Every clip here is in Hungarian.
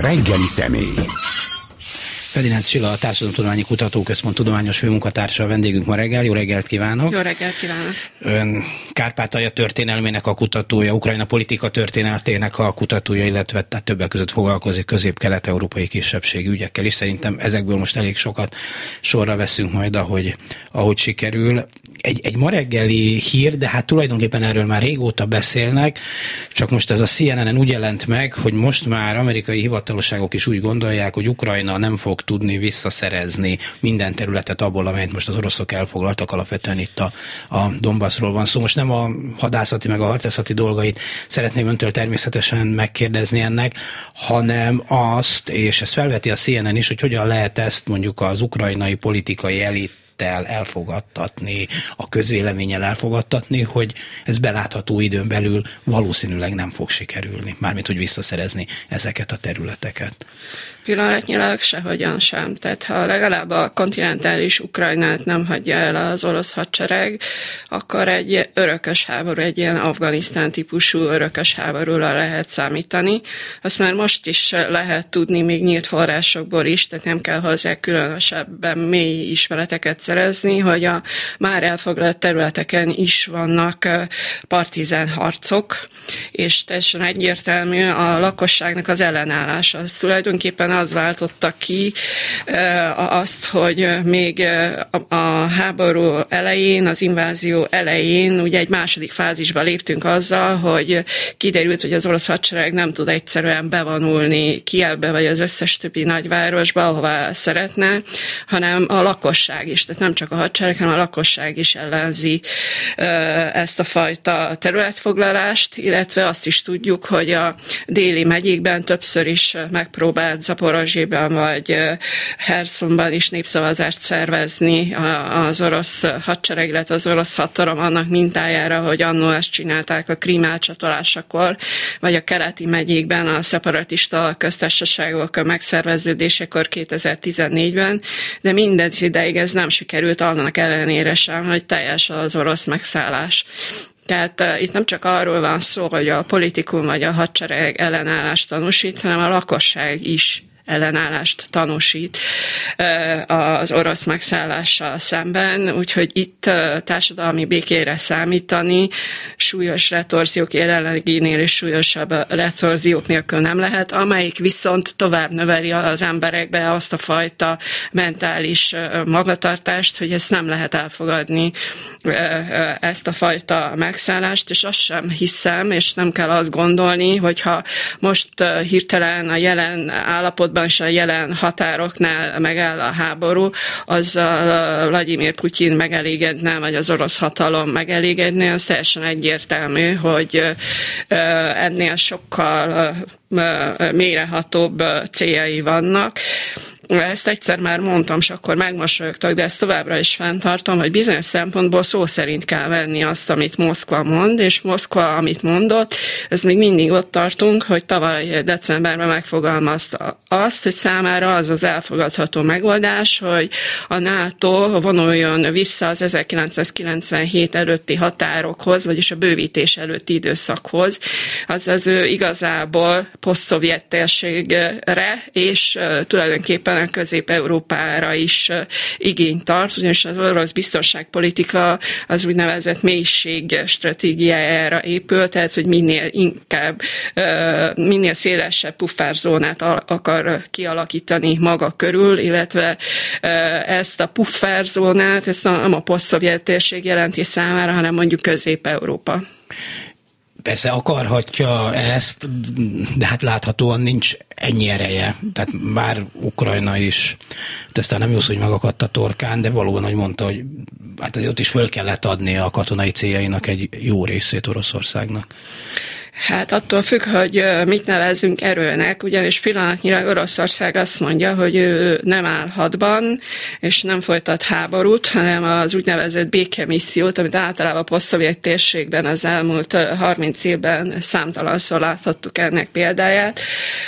Reggeli személy. Ferdinand Silla, a Társadalomtudományi Kutatóközpont tudományos főmunkatársa a vendégünk ma reggel. Jó reggelt kívánok! Jó reggelt kívánok! Ön Kárpátalja történelmének a kutatója, Ukrajna politika történetének a kutatója, illetve tehát többek között foglalkozik közép-kelet-európai kisebbségi ügyekkel is. Szerintem ezekből most elég sokat sorra veszünk majd, ahogy, ahogy sikerül egy, egy ma reggeli hír, de hát tulajdonképpen erről már régóta beszélnek, csak most ez a CNN-en úgy jelent meg, hogy most már amerikai hivatalosságok is úgy gondolják, hogy Ukrajna nem fog tudni visszaszerezni minden területet abból, amelyet most az oroszok elfoglaltak, alapvetően itt a, a Donbassról van szó. Szóval most nem a hadászati meg a harcászati dolgait szeretném öntől természetesen megkérdezni ennek, hanem azt, és ezt felveti a CNN is, hogy hogyan lehet ezt mondjuk az ukrajnai politikai elit hittel elfogadtatni, a közvéleménnyel elfogadtatni, hogy ez belátható időn belül valószínűleg nem fog sikerülni, mármint hogy visszaszerezni ezeket a területeket pillanatnyilag sehogyan sem. Tehát ha legalább a kontinentális Ukrajnát nem hagyja el az orosz hadsereg, akkor egy örökös háború, egy ilyen Afganisztán típusú örökös háborúra lehet számítani. Azt már most is lehet tudni még nyílt forrásokból is, tehát nem kell hozzá különösebben mély ismereteket szerezni, hogy a már elfoglalt területeken is vannak partizán harcok, és teljesen egyértelmű a lakosságnak az ellenállása. Az tulajdonképpen az váltotta ki azt, hogy még a háború elején, az invázió elején ugye egy második fázisba léptünk azzal, hogy kiderült, hogy az orosz hadsereg nem tud egyszerűen bevonulni Kievbe vagy az összes többi nagyvárosba, ahová szeretne, hanem a lakosság is, tehát nem csak a hadsereg, hanem a lakosság is ellenzi ezt a fajta területfoglalást, illetve azt is tudjuk, hogy a déli megyékben többször is megpróbált Zapor Zaporozsiban vagy Herszonban is népszavazást szervezni az orosz hadsereg, illetve az orosz hatalom annak mintájára, hogy annó ezt csinálták a Krím elcsatolásakor, vagy a keleti megyékben a szeparatista köztársaságok megszerveződésekor 2014-ben, de mindez ideig ez nem sikerült annak ellenére sem, hogy teljes az orosz megszállás. Tehát uh, itt nem csak arról van szó, hogy a politikum vagy a hadsereg ellenállást tanúsít, hanem a lakosság is ellenállást tanúsít az orosz megszállással szemben, úgyhogy itt társadalmi békére számítani súlyos retorziók jelenleginél és súlyosabb retorziók nélkül nem lehet, amelyik viszont tovább növeli az emberekbe azt a fajta mentális magatartást, hogy ezt nem lehet elfogadni, ezt a fajta megszállást, és azt sem hiszem, és nem kell azt gondolni, hogyha most hirtelen a jelen állapotban és a jelen határoknál megáll a háború, az a Vladimir Putyin megelégedne, vagy az orosz hatalom megelégedne, az teljesen egyértelmű, hogy ennél sokkal mélyrehatóbb céljai vannak. Ezt egyszer már mondtam, és akkor megmosolyogtak, de ezt továbbra is fenntartom, hogy bizonyos szempontból szó szerint kell venni azt, amit Moszkva mond, és Moszkva, amit mondott, ez még mindig ott tartunk, hogy tavaly decemberben megfogalmazta azt, hogy számára az az elfogadható megoldás, hogy a NATO vonuljon vissza az 1997 előtti határokhoz, vagyis a bővítés előtti időszakhoz. Azaz ő igazából poszt térségre, és tulajdonképpen talán Közép-Európára is igényt tart, ugyanis az orosz biztonságpolitika az úgynevezett mélység stratégiájára épül, tehát hogy minél inkább, minél szélesebb pufferzónát akar kialakítani maga körül, illetve ezt a pufferzónát, ezt nem a poszt térség jelenti számára, hanem mondjuk Közép-Európa. Persze akarhatja ezt, de hát láthatóan nincs ennyi ereje. Tehát már Ukrajna is, hát aztán nem jó hogy megakadt a torkán, de valóban, hogy mondta, hogy hát ott is föl kellett adni a katonai céljainak egy jó részét Oroszországnak. Hát attól függ, hogy mit nevezünk erőnek, ugyanis pillanatnyilag Oroszország azt mondja, hogy ő nem áll hadban, és nem folytat háborút, hanem az úgynevezett békemissziót, amit általában a posztszovjet térségben az elmúlt 30 évben számtalanszor láthattuk ennek példáját.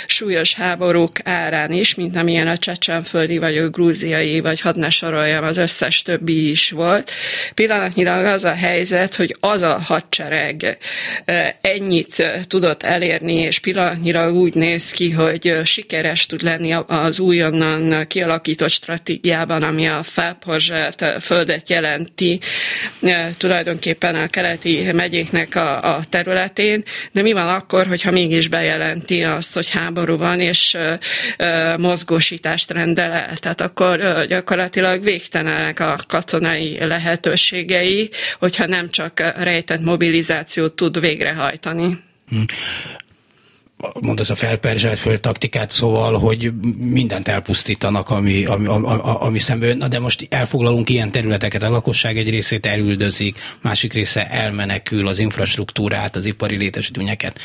Súlyos háborúk árán is, mint amilyen a csecsenföldi, vagy a grúziai, vagy hadd ne soroljam, az összes többi is volt. Pillanatnyilag az a helyzet, hogy az a hadsereg ennyit tudott elérni, és pillanatnyira úgy néz ki, hogy sikeres tud lenni az újonnan kialakított stratégiában, ami a felporzsált földet jelenti tulajdonképpen a keleti megyéknek a, a területén, de mi van akkor, hogyha mégis bejelenti azt, hogy háború van, és mozgósítást rendel el? Tehát akkor gyakorlatilag végtelenek a katonai lehetőségei, hogyha nem csak rejtett mobilizációt tud végrehajtani. Mm. Hmm mondasz a felperzselt föl taktikát, szóval, hogy mindent elpusztítanak, ami, ami, ami, ami szembe jön. Na de most elfoglalunk ilyen területeket, a lakosság egy részét elüldözik, másik része elmenekül, az infrastruktúrát, az ipari létesítményeket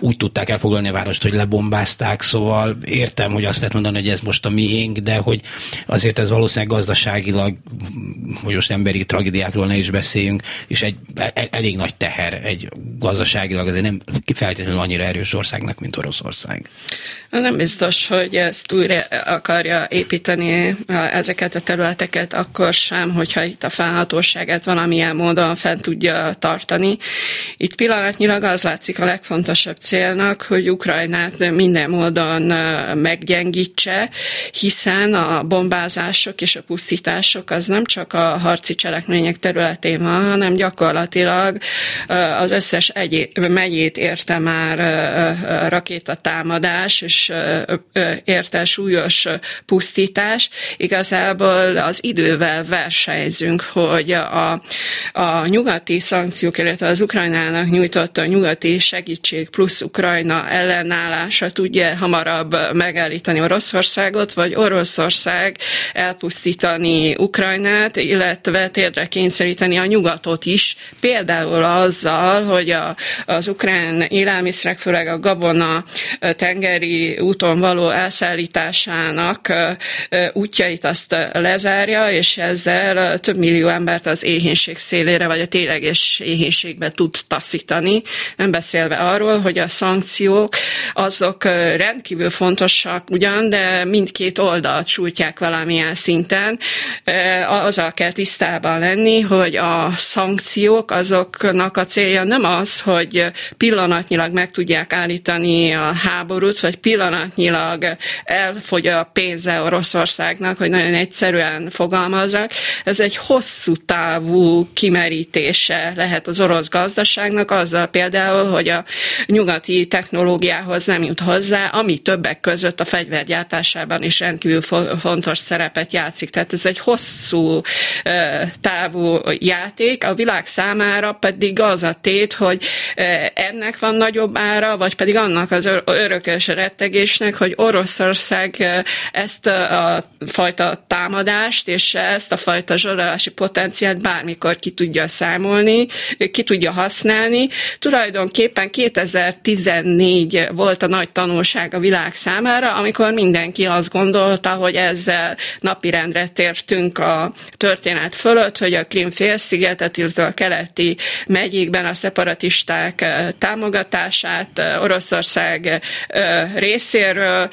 úgy tudták elfoglalni a várost, hogy lebombázták, szóval értem, hogy azt lehet mondani, hogy ez most a miénk, de hogy azért ez valószínűleg gazdaságilag, hogy most emberi tragédiákról ne is beszéljünk, és egy elég nagy teher egy gazdaságilag, azért nem feltétlenül annyira erős országnak, mint Oroszország. Nem biztos, hogy ezt újra akarja építeni ezeket a területeket, akkor sem, hogyha itt a felhatóságát valamilyen módon fent tudja tartani. Itt pillanatnyilag az látszik a legfontosabb célnak, hogy Ukrajnát minden módon meggyengítse, hiszen a bombázások és a pusztítások az nem csak a harci cselekmények területén van, hanem gyakorlatilag az összes egyé, megyét érte már rakétatámadás, és érte súlyos pusztítás. Igazából az idővel versenyzünk, hogy a, a nyugati szankciók, illetve az Ukrajnának nyújtott a nyugati segítség plusz Ukrajna ellenállása tudja hamarabb megállítani Oroszországot, vagy Oroszország elpusztítani Ukrajnát, illetve térdre kényszeríteni a nyugatot is, például azzal, hogy a, az ukrán élelmiszerek, főleg a gabona tengeri úton való elszállításának útjait azt lezárja, és ezzel több millió embert az éhénység szélére, vagy a tényleges éhénységbe tud taszítani. Nem beszélve arról, hogy a szankciók azok rendkívül fontosak ugyan, de mindkét oldalt sújtják valamilyen szinten. Azzal kell tisztában lenni, hogy a szankciók azoknak a célja nem az, hogy pillanatnyilag meg tudják állítani a háborút, vagy pillanatnyilag elfogy a pénze Oroszországnak, hogy nagyon egyszerűen fogalmazzak. Ez egy hosszú távú kimerítése lehet az orosz gazdaságnak, azzal például, hogy a nyugati technológiához nem jut hozzá, ami többek között a fegyvergyártásában is rendkívül fontos szerepet játszik. Tehát ez egy hosszú távú játék, a világ számára pedig az a tét, hogy ennek van nagyobb ára, vagy pedig annak az örökös rettegésnek, hogy Oroszország ezt a fajta támadást és ezt a fajta zsorolási potenciált bármikor ki tudja számolni, ki tudja használni. Tulajdonképpen 2014 volt a nagy tanulság a világ számára, amikor mindenki azt gondolta, hogy ezzel napirendre tértünk a történet fölött, hogy a Krim félszigetet, illetve a keleti megyékben a szeparatisták támogatását Oroszország részéről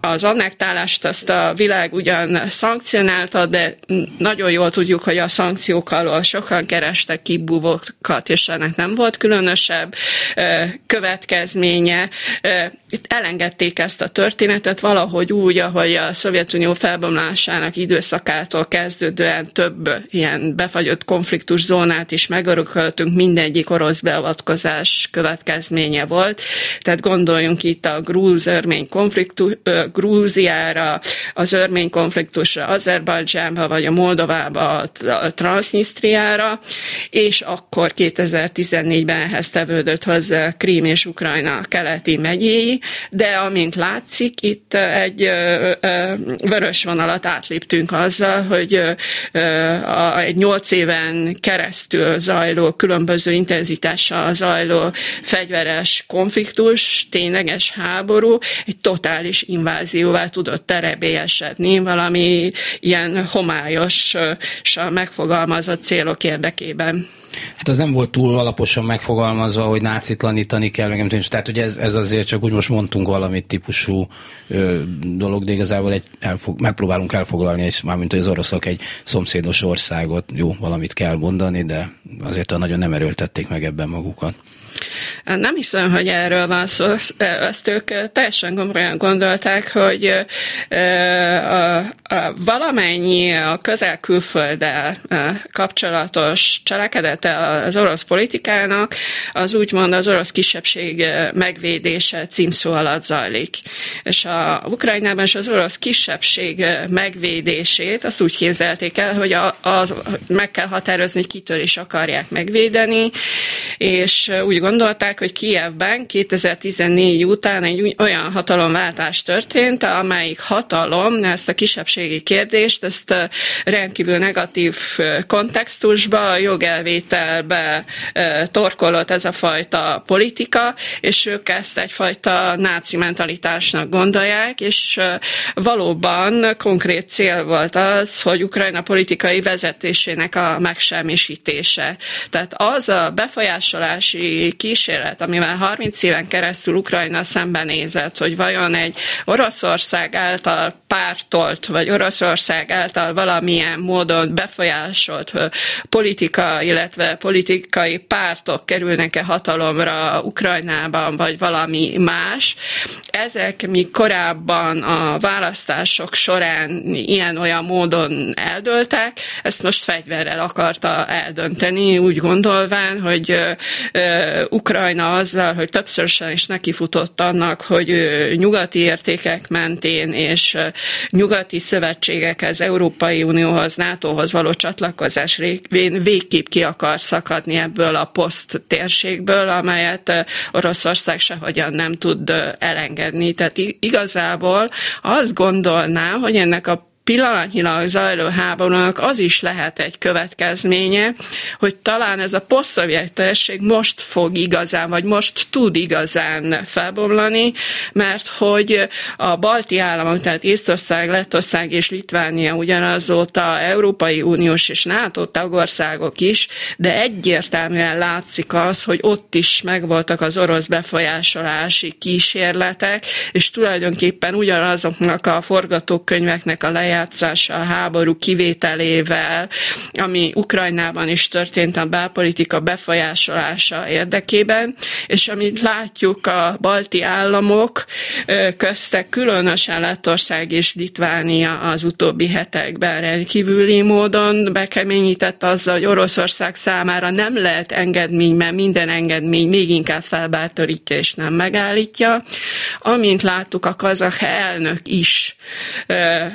az annektálást azt a világ ugyan szankcionálta, de nagyon jól tudjuk, hogy a szankciók alól sokan kerestek kibúvókat, és ennek nem volt különösebb következménye. Itt elengedték ezt a történetet valahogy úgy, ahogy a Szovjetunió felbomlásának időszakától kezdődően több ilyen befagyott konfliktus zónát is megörököltünk, mindegyik orosz beavatkozás következménye volt. Tehát gondoljunk itt a grúz-örmény konfliktus, Grúziára, az örmény konfliktusra, Azerbajdzsánba, vagy a Moldovába, a Transnistriára, és akkor 2014-ben ehhez tevődött hozzá Krím és Ukrajna keleti megyéi, de amint látszik, itt egy vörös vonalat átléptünk azzal, hogy egy nyolc éven keresztül zajló, különböző intenzitással zajló fegyveres konfliktus, tényleges háború egy totális invázióvá tudott terebélyesedni valami ilyen homályos megfogalmazott célok érdekében. Hát az nem volt túl alaposan megfogalmazva, hogy nácitlanítani kell, meg nem tudom, tehát hogy ez, ez azért csak úgy most mondtunk valamit típusú ö, dolog, de igazából egy, elfog, megpróbálunk elfoglalni, egy, mármint hogy az oroszok egy szomszédos országot, jó, valamit kell mondani, de azért nagyon nem erőltették meg ebben magukat. Nem hiszem, hogy erről van szó. Ezt ők teljesen komolyan gondolták, hogy a, a valamennyi a közel-külfölddel kapcsolatos cselekedete az orosz politikának, az úgymond az orosz kisebbség megvédése címszó alatt zajlik. És a Ukrajnában is az orosz kisebbség megvédését azt úgy képzelték el, hogy a, az, meg kell határozni, kitől is akarják megvédeni, és úgy gondolták, hogy Kievben 2014 után egy olyan hatalomváltás történt, amelyik hatalom ezt a kisebbségi kérdést, ezt rendkívül negatív kontextusba, jogelvételbe torkolott ez a fajta politika, és ők ezt egyfajta náci mentalitásnak gondolják, és valóban konkrét cél volt az, hogy Ukrajna politikai vezetésének a megsemmisítése. Tehát az a befolyásolási kísérlet, amivel 30 éven keresztül Ukrajna szembenézett, hogy vajon egy Oroszország által pártolt, vagy Oroszország által valamilyen módon befolyásolt politika, illetve politikai pártok kerülnek-e hatalomra Ukrajnában, vagy valami más. Ezek mi korábban a választások során ilyen-olyan módon eldöltek, ezt most fegyverrel akarta eldönteni, úgy gondolván, hogy Ukrajna azzal, hogy többszörösen is nekifutott annak, hogy nyugati értékek mentén és nyugati szövetségekhez, Európai Unióhoz, NATO-hoz való csatlakozás révén végképp ki akar szakadni ebből a poszt térségből, amelyet Oroszország sehogyan nem tud elengedni. Tehát igazából azt gondolnám, hogy ennek a pillanatnyilag zajló háborúnak az is lehet egy következménye, hogy talán ez a posztszovjet térség most fog igazán, vagy most tud igazán felbomlani, mert hogy a balti államok, tehát Észtország, Lettország és Litvánia ugyanazóta Európai Uniós és NATO tagországok is, de egyértelműen látszik az, hogy ott is megvoltak az orosz befolyásolási kísérletek, és tulajdonképpen ugyanazoknak a forgatókönyveknek a lejátszása lejátszása a háború kivételével, ami Ukrajnában is történt a belpolitika befolyásolása érdekében, és amit látjuk a balti államok köztek különösen Lettország és Litvánia az utóbbi hetekben rendkívüli módon bekeményített azzal, hogy Oroszország számára nem lehet engedmény, mert minden engedmény még inkább felbátorítja és nem megállítja. Amint láttuk, a kazak elnök is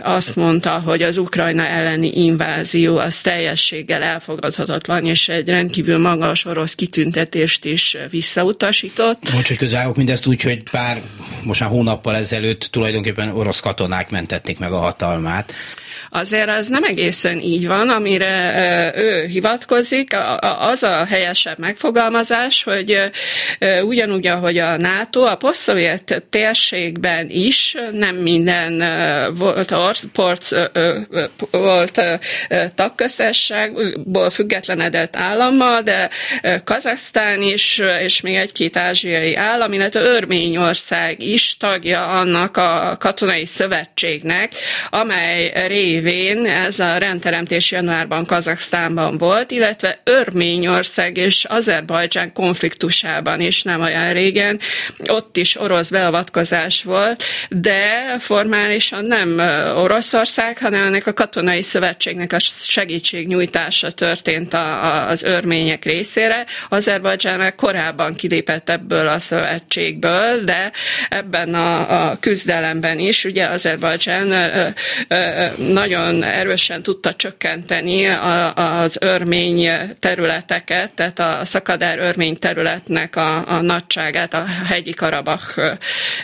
azt mondta, mondta, hogy az Ukrajna elleni invázió az teljességgel elfogadhatatlan, és egy rendkívül magas orosz kitüntetést is visszautasított. Most, hogy közállok mindezt úgy, hogy pár, most már hónappal ezelőtt tulajdonképpen orosz katonák mentették meg a hatalmát. Azért az nem egészen így van, amire ő hivatkozik. Az a helyesebb megfogalmazás, hogy ugyanúgy, ahogy a NATO, a posztszovjet térségben is nem minden volt, port, volt tagköztársaságból függetlenedett állammal, de Kazaksztán is, és még egy-két ázsiai állam, illetve Örményország is tagja annak a katonai szövetségnek, amely rév révén ez a rendteremtés januárban Kazaksztánban volt, illetve Örményország és Azerbajdzsán konfliktusában is nem olyan régen, ott is orosz beavatkozás volt, de formálisan nem Oroszország, hanem ennek a katonai szövetségnek a segítségnyújtása történt a, az örmények részére. Azerbajdzsán már korábban kilépett ebből a szövetségből, de ebben a, a küzdelemben is, ugye Azerbajdzsán nagyon erősen tudta csökkenteni az örmény területeket, tehát a szakadár örmény területnek a, a nagyságát, a hegyi Karabach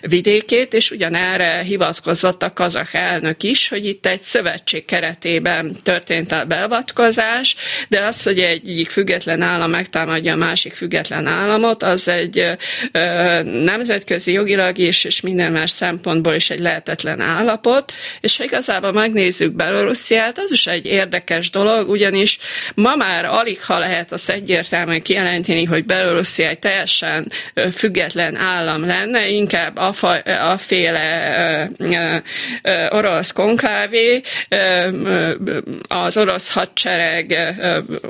vidékét, és ugyanerre hivatkozott a kazak elnök is, hogy itt egy szövetség keretében történt a beavatkozás, de az, hogy egy egyik független állam megtámadja a másik független államot, az egy ö, nemzetközi jogilag is, és minden más szempontból is egy lehetetlen állapot, és ha igazából megnézzük nézzük Belorussziát, az is egy érdekes dolog, ugyanis ma már alig ha lehet azt egyértelműen kijelenteni, hogy Belorusszia egy teljesen független állam lenne, inkább a, fa, a féle orosz konklávé, az orosz hadsereg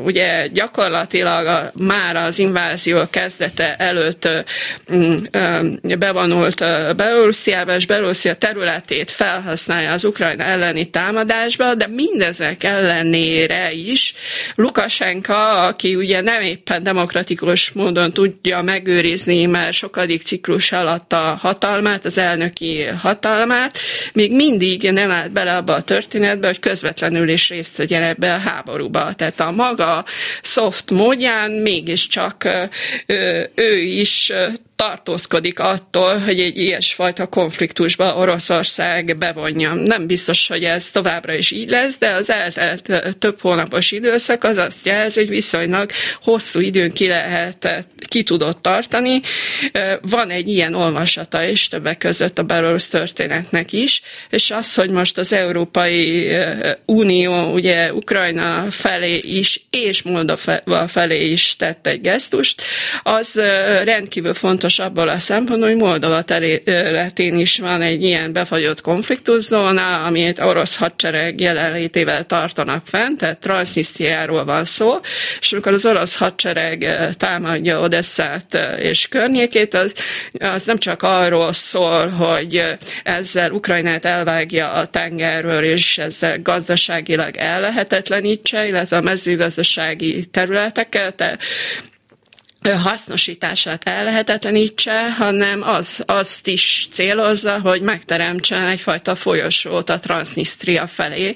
ugye gyakorlatilag már az invázió kezdete előtt bevonult Belorussziába, és Belorusszia területét felhasználja az Ukrajna elleni támadásba, de mindezek ellenére is Lukasenka, aki ugye nem éppen demokratikus módon tudja megőrizni már sokadik ciklus alatt a hatalmát, az elnöki hatalmát, még mindig nem állt bele abba a történetbe, hogy közvetlenül is részt vegyen ebbe a háborúba. Tehát a maga soft módján mégiscsak ő is tartózkodik attól, hogy egy ilyesfajta konfliktusba Oroszország bevonja. Nem biztos, hogy ez továbbra is így lesz, de az eltelt több hónapos időszak az azt jelzi, hogy viszonylag hosszú időn ki lehet, ki tudott tartani. Van egy ilyen olvasata is többek között a belorusz történetnek is, és az, hogy most az Európai Unió ugye Ukrajna felé is, és Moldova felé is tett egy gesztust, az rendkívül fontos fontos abból a szempontból, hogy Moldova területén is van egy ilyen befagyott konfliktuszóna, amit orosz hadsereg jelenlétével tartanak fent, tehát Transnistriáról van szó, és amikor az orosz hadsereg támadja Odesszát és környékét, az, az nem csak arról szól, hogy ezzel Ukrajnát elvágja a tengerről, és ezzel gazdaságilag ellehetetlenítse, illetve a mezőgazdasági területeket, hasznosítását ellehetetlenítse, hanem az, azt is célozza, hogy megteremtsen egyfajta folyosót a Transnistria felé,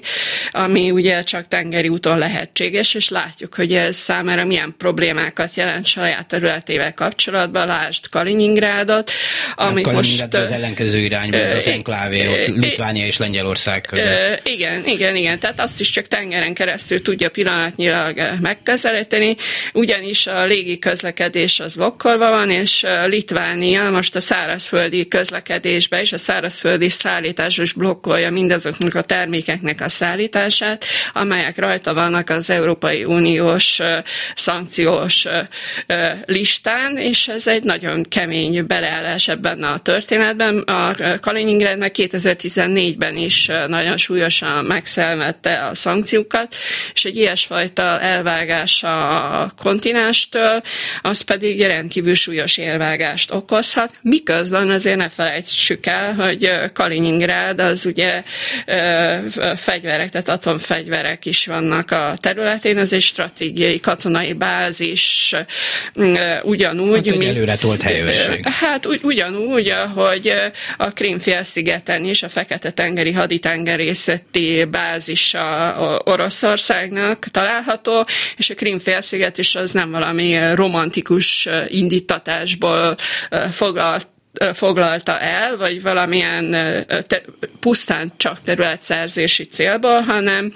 ami ugye csak tengeri úton lehetséges, és látjuk, hogy ez számára milyen problémákat jelent saját területével kapcsolatban, lásd Kaliningrádot, amit Kaliningrad most... az ellenkező irányba, ez az enklávé, ott Litvánia és Lengyelország között. Igen, igen, igen, tehát azt is csak tengeren keresztül tudja pillanatnyilag megközelíteni, ugyanis a légi közlekedés közlekedés az blokkolva van, és Litvánia most a szárazföldi közlekedésbe és a szárazföldi szállításra is blokkolja mindazoknak a termékeknek a szállítását, amelyek rajta vannak az Európai Uniós szankciós listán, és ez egy nagyon kemény beleállás ebben a történetben. A Kaliningrad meg 2014-ben is nagyon súlyosan megszelmette a szankciókat, és egy ilyesfajta elvágás a kontinenstől, az pedig rendkívül súlyos érvágást okozhat, miközben azért ne felejtsük el, hogy Kaliningrád az ugye fegyverek, tehát atomfegyverek is vannak a területén, ez egy stratégiai katonai bázis ugyanúgy, hát, mint... előre tolt helyőrség. Hát ugy, ugyanúgy, ahogy a Krimfélszigeten is a Fekete-tengeri haditengerészeti bázisa Oroszországnak található, és a Krimfélsziget is az nem valami romantikus politikus indítatásból foglalt foglalta el, vagy valamilyen te, pusztán csak területszerzési célból, hanem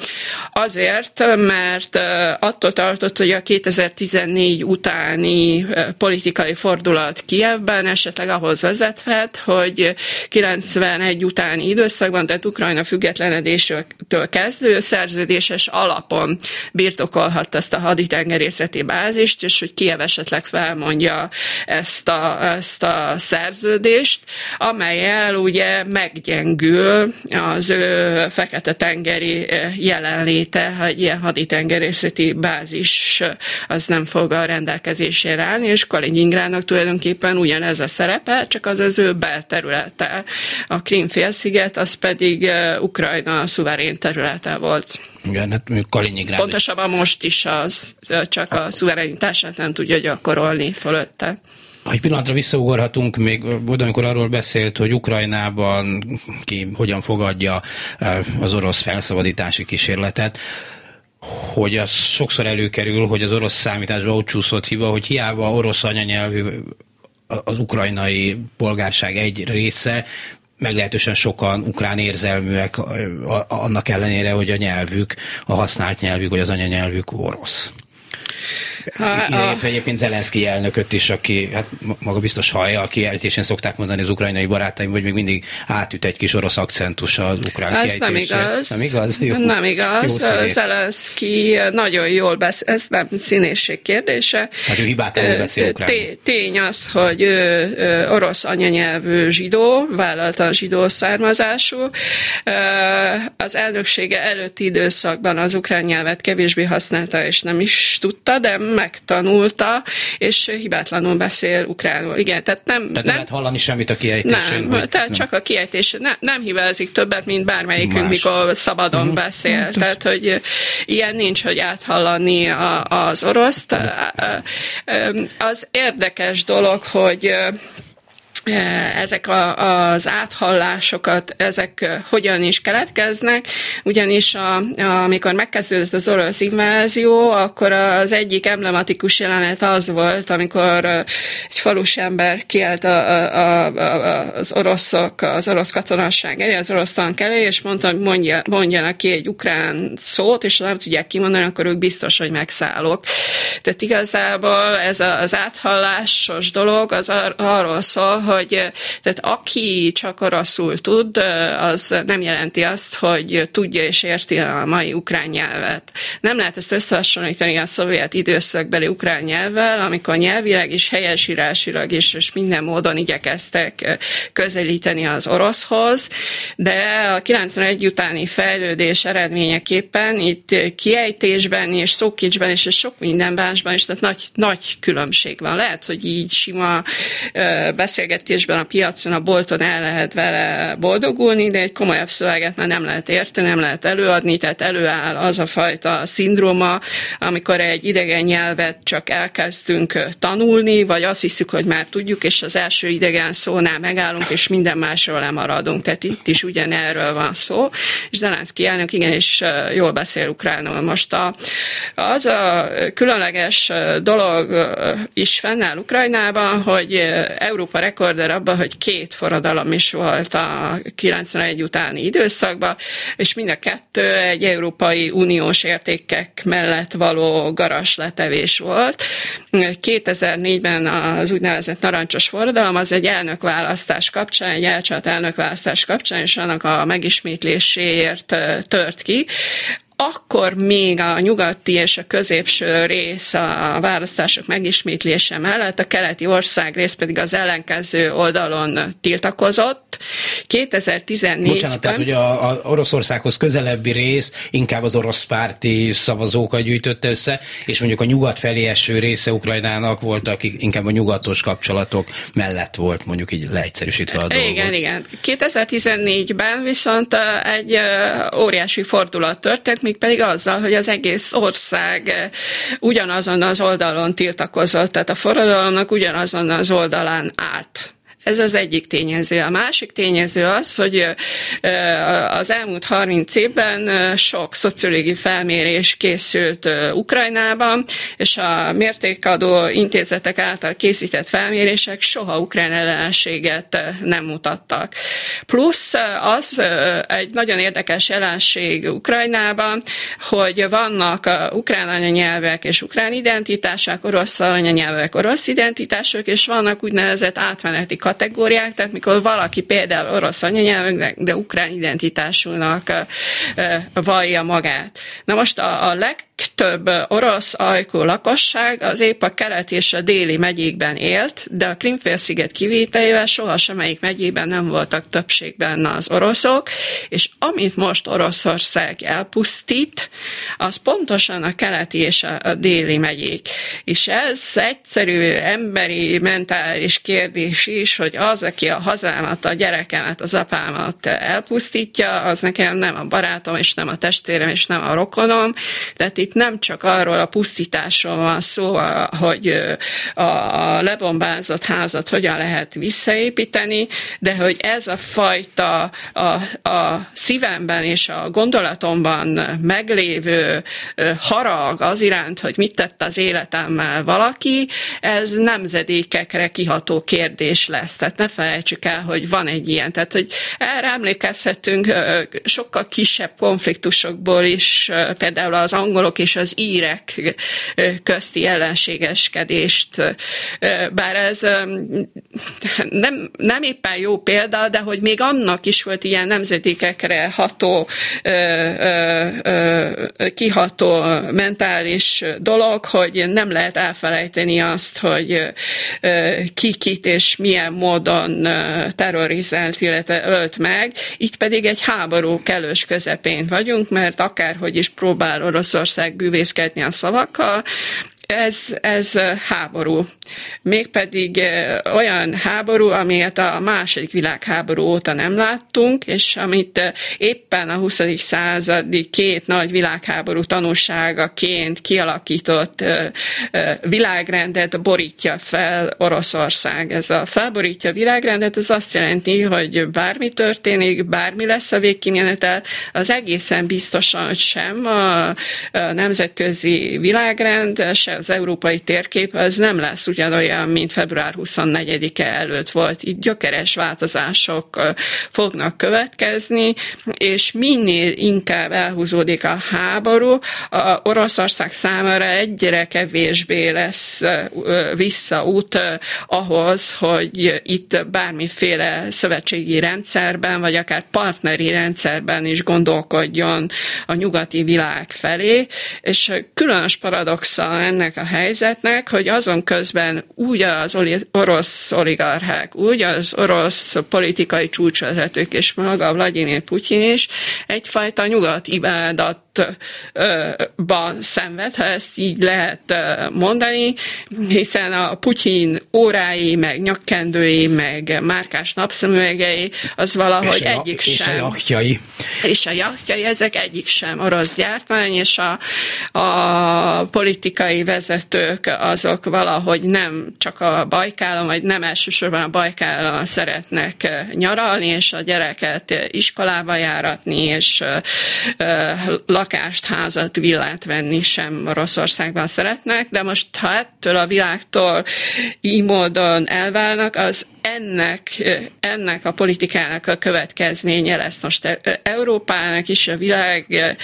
azért, mert attól tartott, hogy a 2014 utáni politikai fordulat Kievben esetleg ahhoz vezethet, hogy 91 utáni időszakban, tehát Ukrajna függetlenedéstől kezdő szerződéses alapon birtokolhat ezt a haditengerészeti bázist, és hogy Kiev esetleg felmondja ezt a, ezt a szerződést, szerződést, amelyel ugye meggyengül az ő fekete-tengeri jelenléte, hogy ilyen haditengerészeti bázis az nem fog a rendelkezésére állni, és Kaliningrádnak tulajdonképpen ugyanez a szerepe, csak az az ő belterülete. A Krímfélsziget az pedig Ukrajna szuverén területe volt. Igen, hát Kaliningrád. Pontosabban most is az, csak a szuverenitását nem tudja gyakorolni fölötte. Egy pillanatra visszaugorhatunk, még oda, amikor arról beszélt, hogy Ukrajnában ki hogyan fogadja az orosz felszabadítási kísérletet, hogy az sokszor előkerül, hogy az orosz számításban ott csúszott hiba, hogy hiába orosz anyanyelvű az ukrajnai polgárság egy része, meglehetősen sokan ukrán érzelműek annak ellenére, hogy a nyelvük, a használt nyelvük, vagy az anyanyelvük orosz. Ha, egyébként Zelenszky elnököt is, aki hát maga biztos hallja, a kiejtésén szokták mondani az ukrajnai barátaim, hogy még mindig átüt egy kis orosz akcentus az ukrán Ez nem igaz. Nem igaz? Jó, nem igaz. Zelenszky nagyon jól beszél, ez nem színészség kérdése. Hát ő hibátlanul beszél ukrán. Tény az, hogy ő orosz anyanyelvű zsidó, vállaltan zsidó származású. Az elnöksége előtti időszakban az ukrán nyelvet kevésbé használta, és nem is tudta, de megtanulta, és hibátlanul beszél ukránul. Igen, tehát nem... Tehát nem, nem lehet hallani semmit a kiejtésén? Nem, hogy, tehát nem. csak a kiejtés. Ne, nem hibázik többet, mint bármelyikünk, Más. mikor szabadon uh-huh. beszél. Uh-huh. Tehát, hogy ilyen nincs, hogy áthallani a, az oroszt. Az érdekes dolog, hogy ezek a, az áthallásokat, ezek eh, hogyan is keletkeznek, ugyanis a, a, amikor megkezdődött az orosz invázió, akkor az egyik emblematikus jelenet az volt, amikor eh, egy falus ember kiállt a, a, a, az oroszok, az orosz katonasság elé, az orosz tank elé, és mondta, hogy mondja, mondjanak ki egy ukrán szót, és nem tudják kimondani, akkor ők biztos, hogy megszállok. Tehát igazából ez az áthallásos dolog az ar- arról szól, hogy hogy tehát aki csak oroszul tud, az nem jelenti azt, hogy tudja és érti a mai ukrán nyelvet. Nem lehet ezt összehasonlítani a szovjet időszakbeli ukrán nyelvvel, amikor nyelvileg is, helyesírásilag is, és minden módon igyekeztek közelíteni az oroszhoz, de a 91 utáni fejlődés eredményeképpen itt kiejtésben és szókicsben és sok minden másban is, tehát nagy, nagy különbség van. Lehet, hogy így sima beszélgetés megközelítésben a piacon, a bolton el lehet vele boldogulni, de egy komolyabb szöveget már nem lehet érteni, nem lehet előadni, tehát előáll az a fajta szindróma, amikor egy idegen nyelvet csak elkezdtünk tanulni, vagy azt hiszük, hogy már tudjuk, és az első idegen szónál megállunk, és minden másról lemaradunk. Tehát itt is ugyanerről van szó. És Zelenszky elnök igenis jól beszél ukránul. Most a, az a különleges dolog is fennáll Ukrajnában, hogy Európa rekord rekorder abban, hogy két forradalom is volt a 91 utáni időszakban, és mind a kettő egy Európai Uniós értékek mellett való garas letevés volt. 2004-ben az úgynevezett narancsos forradalom az egy elnökválasztás kapcsán, egy elcsat elnökválasztás kapcsán, és annak a megismétléséért tört ki akkor még a nyugati és a középső rész a választások megismétlése mellett, a keleti ország rész pedig az ellenkező oldalon tiltakozott. 2014-ben... Bocsánat, tehát ugye a, a Oroszországhoz közelebbi rész inkább az orosz párti szavazókat gyűjtötte össze, és mondjuk a nyugat felé eső része Ukrajnának volt, akik inkább a nyugatos kapcsolatok mellett volt, mondjuk így leegyszerűsítve a dolgot. Igen, igen. 2014-ben viszont egy óriási fordulat történt, mégpedig azzal, hogy az egész ország eh, ugyanazon az oldalon tiltakozott, tehát a forradalomnak ugyanazon az oldalán állt. Ez az egyik tényező. A másik tényező az, hogy az elmúlt 30 évben sok szociológiai felmérés készült Ukrajnában, és a mértékadó intézetek által készített felmérések soha ukrán ellenséget nem mutattak. Plusz az egy nagyon érdekes jelenség Ukrajnában, hogy vannak ukrán anyanyelvek és ukrán identitások, orosz anyanyelvek, orosz identitások, és vannak úgynevezett átmeneti kategóriák, tehát mikor valaki például orosz anyanyelvűnek, de ukrán identitásúnak vallja magát. Na most a, a leg legtöbb orosz ajkú lakosság az épp a keleti és a déli megyékben élt, de a Krimfélsziget kivételével soha semmelyik megyében nem voltak többségben az oroszok, és amit most Oroszország elpusztít, az pontosan a keleti és a déli megyék. És ez egyszerű emberi, mentális kérdés is, hogy az, aki a hazámat, a gyerekemet, az apámat elpusztítja, az nekem nem a barátom, és nem a testvérem, és nem a rokonom, tehát itt nem csak arról a pusztításról van szó, hogy a lebombázott házat hogyan lehet visszaépíteni, de hogy ez a fajta a, a szívemben és a gondolatomban meglévő harag az iránt, hogy mit tett az életemmel valaki, ez nemzedékekre kiható kérdés lesz. Orosz. Tehát ne felejtsük el, hogy van egy ilyen. Tehát, hogy erre emlékezhetünk sokkal kisebb konfliktusokból is, például az angolok és az írek közti ellenségeskedést, bár ez nem, nem éppen jó példa, de hogy még annak is volt ilyen nemzetékekre ható, kiható mentális dolog, hogy nem lehet elfelejteni azt, hogy ki kit és milyen módon terrorizált, illetve ölt meg. Itt pedig egy háború kellős közepén vagyunk, mert akárhogy is próbál Oroszország bűvészkedni a szavakkal, ez, ez háború. Mégpedig olyan háború, amilyet a második világháború óta nem láttunk, és amit éppen a 20. századi két nagy világháború tanúságaként kialakított világrendet borítja fel Oroszország. Ez a felborítja világrendet, ez azt jelenti, hogy bármi történik, bármi lesz a végkimenetel, az egészen biztosan, sem a nemzetközi világrend, se az európai térkép az nem lesz ugyanolyan, mint február 24-e előtt volt. Itt gyökeres változások fognak következni, és minél inkább elhúzódik a háború, a Oroszország számára egyre kevésbé lesz visszaút ahhoz, hogy itt bármiféle szövetségi rendszerben, vagy akár partneri rendszerben is gondolkodjon a nyugati világ felé, és különös paradoxa ennek ennek a helyzetnek, hogy azon közben úgy az orosz oligarchák, úgy az orosz politikai csúcsvezetők és maga Vladimir Putyin is egyfajta nyugat ibadat ban szenved, ha ezt így lehet mondani, hiszen a Putyin órái, meg nyakkendői, meg márkás napszemüvegei, az valahogy és egyik és sem. És a jachtjai. És a jachtjai, ezek egyik sem orosz gyártmány, és a, a politikai vezetők azok valahogy nem csak a Bajkálon, vagy nem elsősorban a Bajkálon szeretnek nyaralni, és a gyereket iskolába járatni, és lakást, házat, villát venni sem Oroszországban szeretnek, de most ha ettől a világtól így módon elválnak, az ennek, ennek a politikának a következménye lesz. Most Európának is, a világnak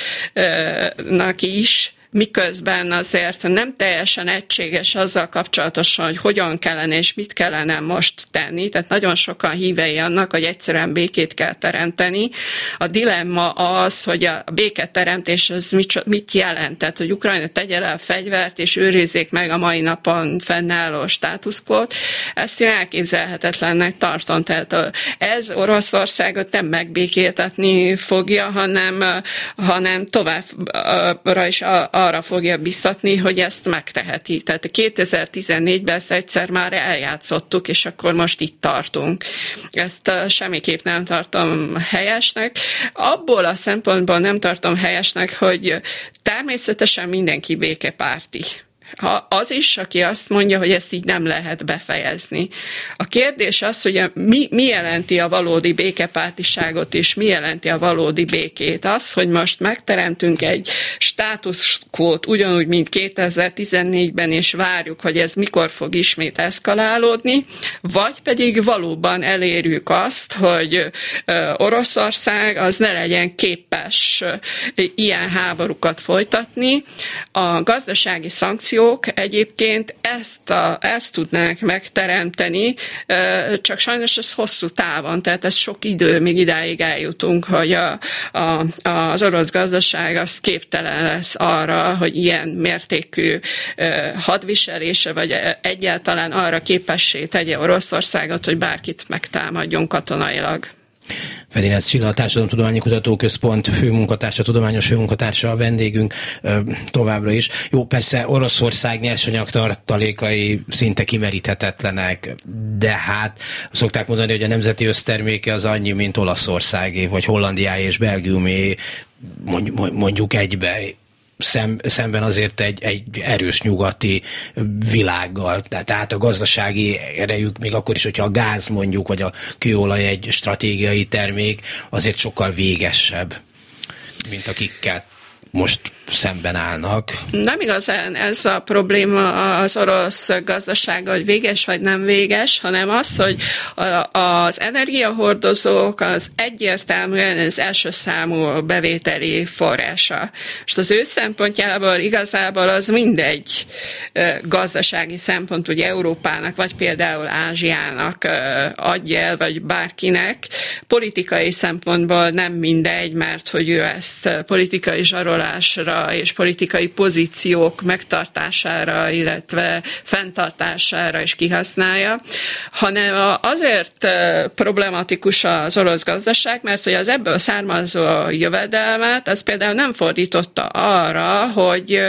is, miközben azért nem teljesen egységes azzal kapcsolatosan, hogy hogyan kellene és mit kellene most tenni. Tehát nagyon sokan hívei annak, hogy egyszerűen békét kell teremteni. A dilemma az, hogy a béketeremtés az mit, jelent. Tehát, hogy Ukrajna tegye le a fegyvert és őrizzék meg a mai napon fennálló státuszkót. Ezt én elképzelhetetlennek tartom. Tehát ez Oroszországot nem megbékéltetni fogja, hanem, hanem továbbra is a, a arra fogja biztatni, hogy ezt megteheti. Tehát 2014-ben ezt egyszer már eljátszottuk, és akkor most itt tartunk. Ezt semmiképp nem tartom helyesnek. Abból a szempontból nem tartom helyesnek, hogy természetesen mindenki békepárti ha az is, aki azt mondja, hogy ezt így nem lehet befejezni. A kérdés az, hogy a, mi, mi jelenti a valódi békepártiságot, és mi jelenti a valódi békét. Az, hogy most megteremtünk egy státuszkót, ugyanúgy, mint 2014-ben, és várjuk, hogy ez mikor fog ismét eszkalálódni, vagy pedig valóban elérjük azt, hogy Oroszország az ne legyen képes ilyen háborúkat folytatni. A gazdasági szankció szankciók egyébként ezt, a, ezt tudnánk megteremteni, csak sajnos ez hosszú távon, tehát ez sok idő, még idáig eljutunk, hogy a, a, az orosz gazdaság az képtelen lesz arra, hogy ilyen mértékű hadviselése, vagy egyáltalán arra képessé tegye Oroszországot, hogy bárkit megtámadjon katonailag. Fedinec Csilla, a Társadalomtudományi Kutatóközpont főmunkatársa, tudományos főmunkatársa a vendégünk továbbra is. Jó, persze Oroszország nyersanyag tartalékai szinte kimeríthetetlenek, de hát szokták mondani, hogy a nemzeti összterméke az annyi, mint Olaszországé, vagy Hollandiáé és Belgiumé, mondjuk egybe szem, szemben azért egy, egy erős nyugati világgal. Tehát a gazdasági erejük, még akkor is, hogyha a gáz mondjuk, vagy a kőolaj egy stratégiai termék, azért sokkal végesebb, mint akikkel most szemben állnak. Nem igazán ez a probléma az orosz gazdasága, hogy véges vagy nem véges, hanem az, hogy az energiahordozók az egyértelműen az első számú bevételi forrása. És az ő szempontjából igazából az mindegy gazdasági szempont, hogy Európának, vagy például Ázsiának adja el, vagy bárkinek. Politikai szempontból nem mindegy, mert hogy ő ezt politikai zsarolásra és politikai pozíciók megtartására, illetve fenntartására is kihasználja, hanem azért problematikus az orosz gazdaság, mert hogy az ebből származó jövedelmet, az például nem fordította arra, hogy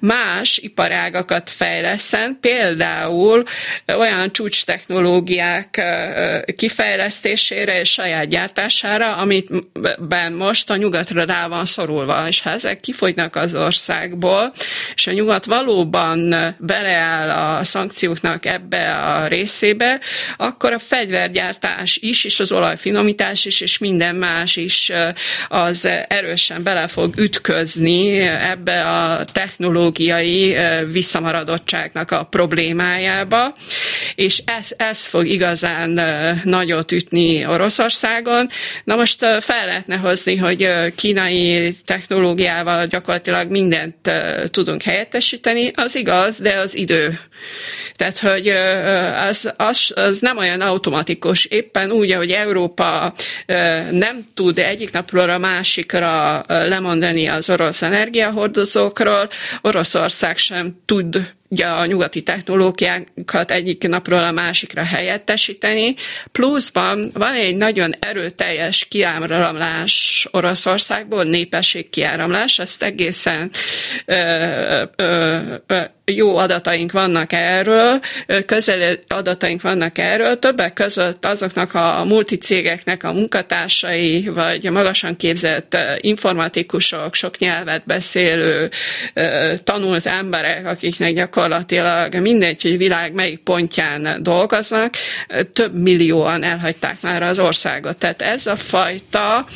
más iparágakat fejleszen, például olyan csúcs technológiák kifejlesztésére és saját gyártására, amit most a nyugatra rá van szorulva, és ha ezek kifogynak az országból, és a nyugat valóban beleáll a szankcióknak ebbe a részébe, akkor a fegyvergyártás is, és az olajfinomítás is, és minden más is az erősen bele fog ütközni ebbe a technológiai visszamaradottságnak a problémájába, és ez, ez fog igazán nagyot ütni Oroszországon. Na most fel lehetne hozni, hogy kínai technológiával gyakorlatilag mindent tudunk helyettesíteni, az igaz, de az idő. Tehát, hogy az, az, az nem olyan automatikus. Éppen úgy, hogy Európa nem tud egyik napról a másikra lemondani az orosz energiahordozókról, Oroszország sem tud a nyugati technológiákat egyik napról a másikra helyettesíteni, pluszban van egy nagyon erőteljes kiáramlás Oroszországból, népesség kiáramlás, ezt egészen ö, ö, ö, jó adataink vannak erről, közel adataink vannak erről, többek között azoknak a multicégeknek a munkatársai, vagy a magasan képzett informatikusok, sok nyelvet beszélő, tanult emberek, akiknek gyakorlatilag mindegy, hogy világ melyik pontján dolgoznak, több millióan elhagyták már az országot. Tehát ez a fajta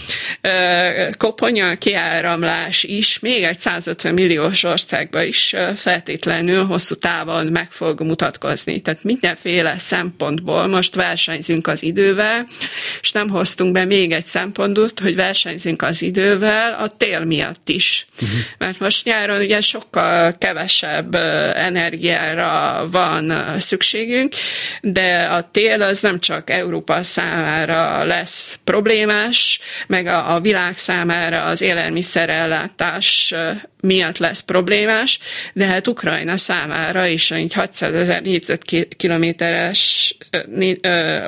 koponya kiáramlás is még egy 150 milliós országba is feltétlenül valószínűleg hosszú távon meg fog mutatkozni. Tehát mindenféle szempontból most versenyzünk az idővel, és nem hoztunk be még egy szempontot, hogy versenyzünk az idővel a tél miatt is. Uh-huh. Mert most nyáron ugye sokkal kevesebb energiára van szükségünk, de a tél az nem csak Európa számára lesz problémás, meg a, a világ számára az élelmiszerellátás miatt lesz problémás, de hát Ukrajna számára is egy 600 ezer négyzetkilométeres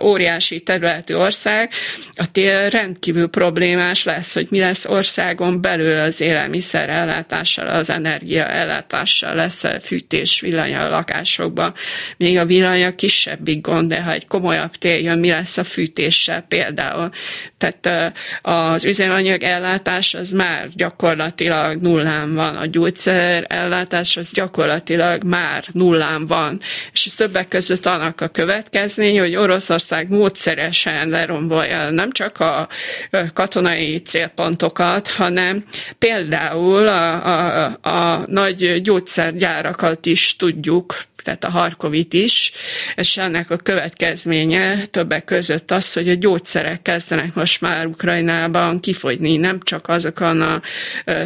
óriási területű ország, a tél rendkívül problémás lesz, hogy mi lesz országon belül az élelmiszer ellátással, az energia ellátással, lesz fűtés villany a lakásokban. Még a villany kisebbik gond, de ha egy komolyabb tél jön, mi lesz a fűtéssel például. Tehát az üzemanyag ellátás az már gyakorlatilag nullán van van, a gyógyszer ellátás az gyakorlatilag már nullán van. És ez többek között annak a következmény, hogy Oroszország módszeresen lerombolja nem csak a katonai célpontokat, hanem például a, a, a nagy gyógyszergyárakat is tudjuk tehát a Harkovit is, és ennek a következménye többek között az, hogy a gyógyszerek kezdenek most már Ukrajnában kifogyni, nem csak azokon a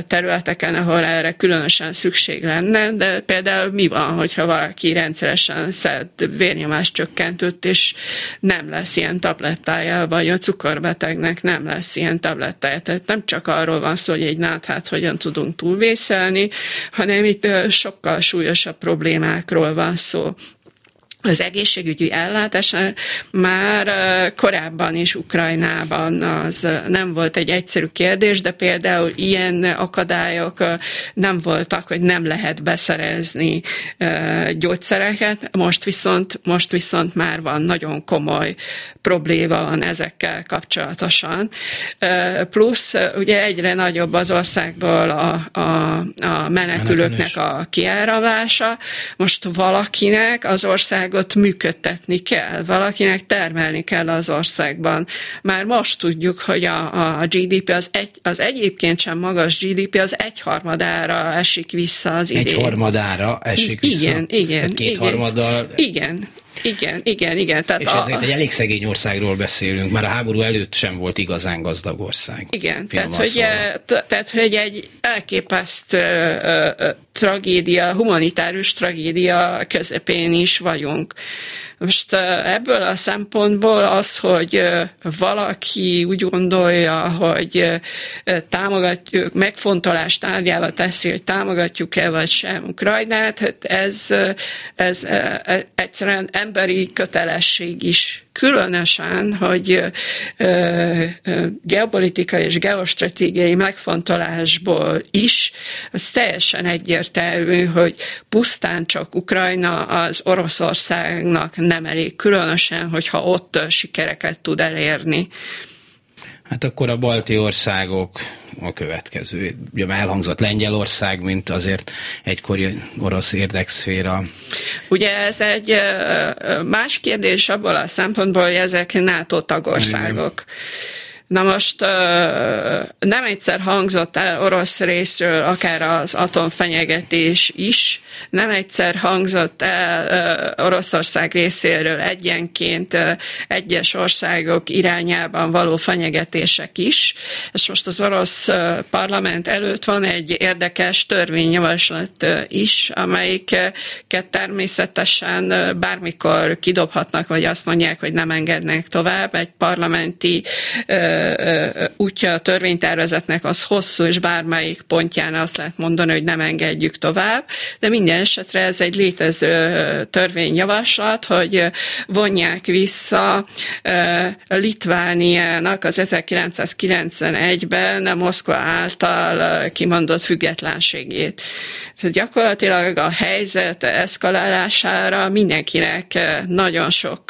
területeken, ahol erre különösen szükség lenne, de például mi van, hogyha valaki rendszeresen szed vérnyomás csökkentőt, és nem lesz ilyen tablettája, vagy a cukorbetegnek nem lesz ilyen tablettája. Tehát nem csak arról van szó, hogy egy náthát hogyan tudunk túlvészelni, hanem itt sokkal súlyosabb problémákról van szó az egészségügyi ellátás már korábban is Ukrajnában az nem volt egy egyszerű kérdés, de például ilyen akadályok nem voltak, hogy nem lehet beszerezni gyógyszereket, most viszont, most viszont már van nagyon komoly probléma van ezekkel kapcsolatosan. Plusz ugye egyre nagyobb az országból a, a, a menekülőknek a kiáramlása. Most valakinek az ország gazdaságot működtetni kell, valakinek termelni kell az országban. Már most tudjuk, hogy a, a GDP az, egy, az egyébként sem magas GDP az egyharmadára esik vissza az idén. Egyharmadára esik vissza? Igen, igen. Tehát kétharmaddal... Igen, igen, igen, igen. Tehát és a, azért egy elég szegény országról beszélünk, már a háború előtt sem volt igazán gazdag ország. Igen, tehát hogy, tehát hogy egy elképesztő tragédia, humanitárius tragédia közepén is vagyunk. Most ebből a szempontból az, hogy valaki úgy gondolja, hogy támogatjuk, megfontolás tárgyával teszi, hogy támogatjuk-e vagy sem Ukrajnát, hát ez, ez egyszerűen emberi kötelesség is különösen, hogy geopolitikai és geostratégiai megfontolásból is, az teljesen egyértelmű, hogy pusztán csak Ukrajna az Oroszországnak nem elég, különösen, hogyha ott sikereket tud elérni. Hát akkor a balti országok a következő. Ugye már elhangzott Lengyelország, mint azért egykori orosz érdekszféra. Ugye ez egy más kérdés abból a szempontból, hogy ezek NATO tagországok. Igen. Na most nem egyszer hangzott el orosz részről akár az atomfenyegetés is, nem egyszer hangzott el Oroszország részéről egyenként egyes országok irányában való fenyegetések is, és most az orosz parlament előtt van egy érdekes törvényjavaslat is, amelyiket természetesen bármikor kidobhatnak, vagy azt mondják, hogy nem engednek tovább. Egy parlamenti útja a törvénytervezetnek az hosszú, és bármelyik pontján azt lehet mondani, hogy nem engedjük tovább, de minden esetre ez egy létező törvényjavaslat, hogy vonják vissza Litvániának az 1991-ben Moszkva által kimondott függetlenségét. Tehát gyakorlatilag a helyzet eszkalálására mindenkinek nagyon sok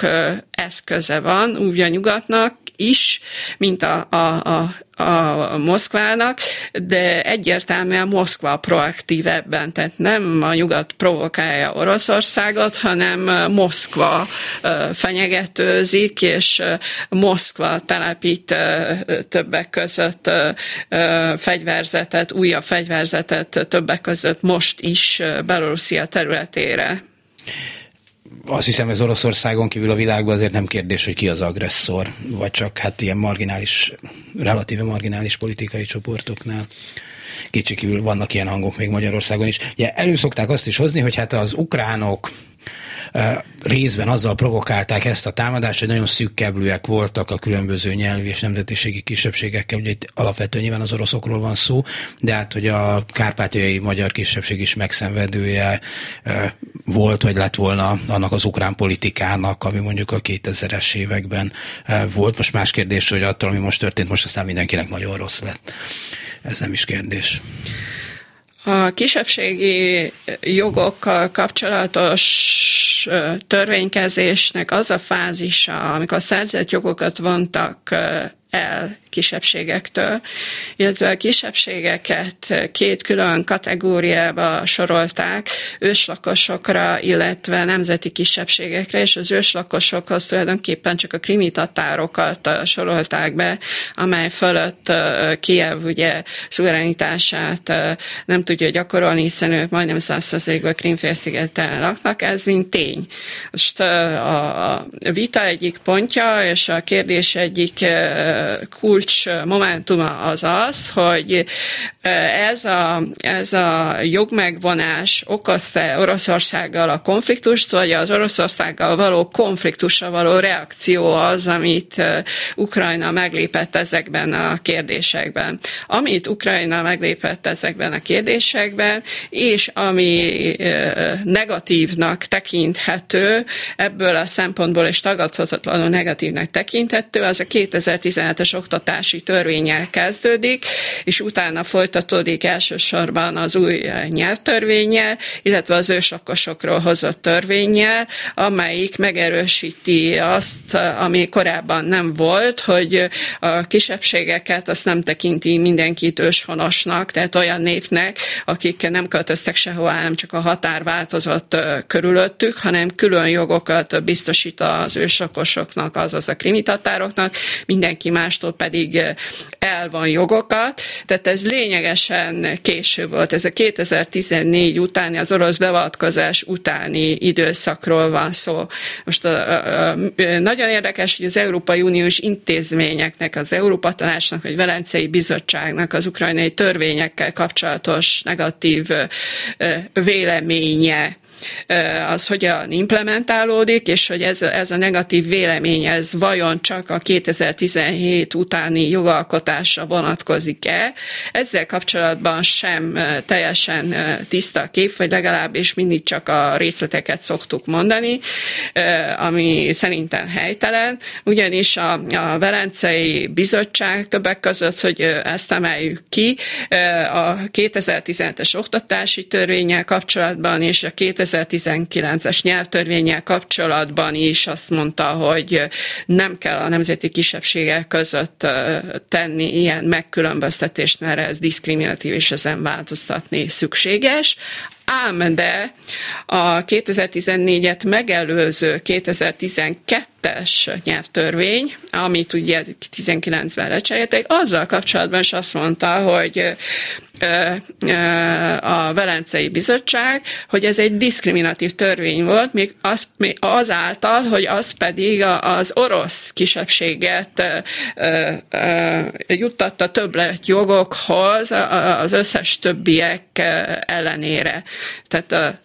eszköze van, úgy a nyugatnak, is, mint a, a, a a Moszkvának, de egyértelműen Moszkva proaktív ebben, tehát nem a nyugat provokálja Oroszországot, hanem Moszkva fenyegetőzik, és Moszkva telepít többek között fegyverzetet, újabb fegyverzetet többek között most is Belorusszia területére azt hiszem, ez Oroszországon kívül a világban azért nem kérdés, hogy ki az agresszor, vagy csak hát ilyen marginális, relatíve marginális politikai csoportoknál. Kicsikívül vannak ilyen hangok még Magyarországon is. Ugye előszokták azt is hozni, hogy hát az ukránok részben azzal provokálták ezt a támadást, hogy nagyon szűkkeblőek voltak a különböző nyelvi és nemzetiségi kisebbségekkel, ugye itt alapvetően nyilván az oroszokról van szó, de hát, hogy a kárpátiai magyar kisebbség is megszenvedője volt, vagy lett volna annak az ukrán politikának, ami mondjuk a 2000-es években volt. Most más kérdés, hogy attól, ami most történt, most aztán mindenkinek nagyon rossz lett. Ez nem is kérdés. A kisebbségi jogokkal kapcsolatos törvénykezésnek az a fázisa, amikor szerzett jogokat vontak el kisebbségektől, illetve a kisebbségeket két külön kategóriába sorolták, őslakosokra, illetve nemzeti kisebbségekre, és az őslakosokhoz tulajdonképpen csak a krimitatárokat sorolták be, amely fölött Kiev ugye szuverenitását nem tudja gyakorolni, hiszen ők majdnem 100%-ban Krimfélszigeten laknak, ez mint tény. Most a vita egyik pontja, és a kérdés egyik kulcs momentuma az az, hogy ez a, ez a jogmegvonás okozta Oroszországgal a konfliktust, vagy az Oroszországgal való konfliktusra való reakció az, amit Ukrajna meglépett ezekben a kérdésekben. Amit Ukrajna meglépett ezekben a kérdésekben, és ami negatívnak tekinthető, ebből a szempontból és tagadhatatlanul negatívnak tekinthető, az a 2014 2017-es oktatási törvényel kezdődik, és utána folytatódik elsősorban az új nyelvtörvényel, illetve az őslakosokról hozott törvényel, amelyik megerősíti azt, ami korábban nem volt, hogy a kisebbségeket azt nem tekinti mindenkit őshonosnak, tehát olyan népnek, akik nem költöztek sehová, nem csak a határ változott körülöttük, hanem külön jogokat biztosít az őslakosoknak, azaz a krimitatároknak, mindenki mástól pedig el van jogokat. Tehát ez lényegesen késő volt. Ez a 2014 utáni, az orosz beavatkozás utáni időszakról van szó. Most a, a, a, nagyon érdekes, hogy az Európai Uniós intézményeknek, az Európa Tanácsnak, vagy Velencei Bizottságnak az ukrajnai törvényekkel kapcsolatos negatív véleménye az hogyan implementálódik, és hogy ez, ez a negatív vélemény, ez vajon csak a 2017 utáni jogalkotásra vonatkozik-e. Ezzel kapcsolatban sem teljesen tiszta a kép, vagy legalábbis mindig csak a részleteket szoktuk mondani, ami szerintem helytelen, ugyanis a, a Velencei Bizottság többek között, hogy ezt emeljük ki, a 2017-es oktatási törvényel kapcsolatban és a 2000 2019-es nyelvtörvényel kapcsolatban is azt mondta, hogy nem kell a nemzeti kisebbségek között tenni ilyen megkülönböztetést, mert ez diszkriminatív és ezen változtatni szükséges. Ám de a 2014-et megelőző 2012-es nyelvtörvény, amit ugye 19-ben lecseréltek, azzal kapcsolatban is azt mondta, hogy a Velencei Bizottság, hogy ez egy diszkriminatív törvény volt, még az, azáltal, hogy az pedig az orosz kisebbséget juttatta többlet jogokhoz az összes többiek ellenére. Tehát uh,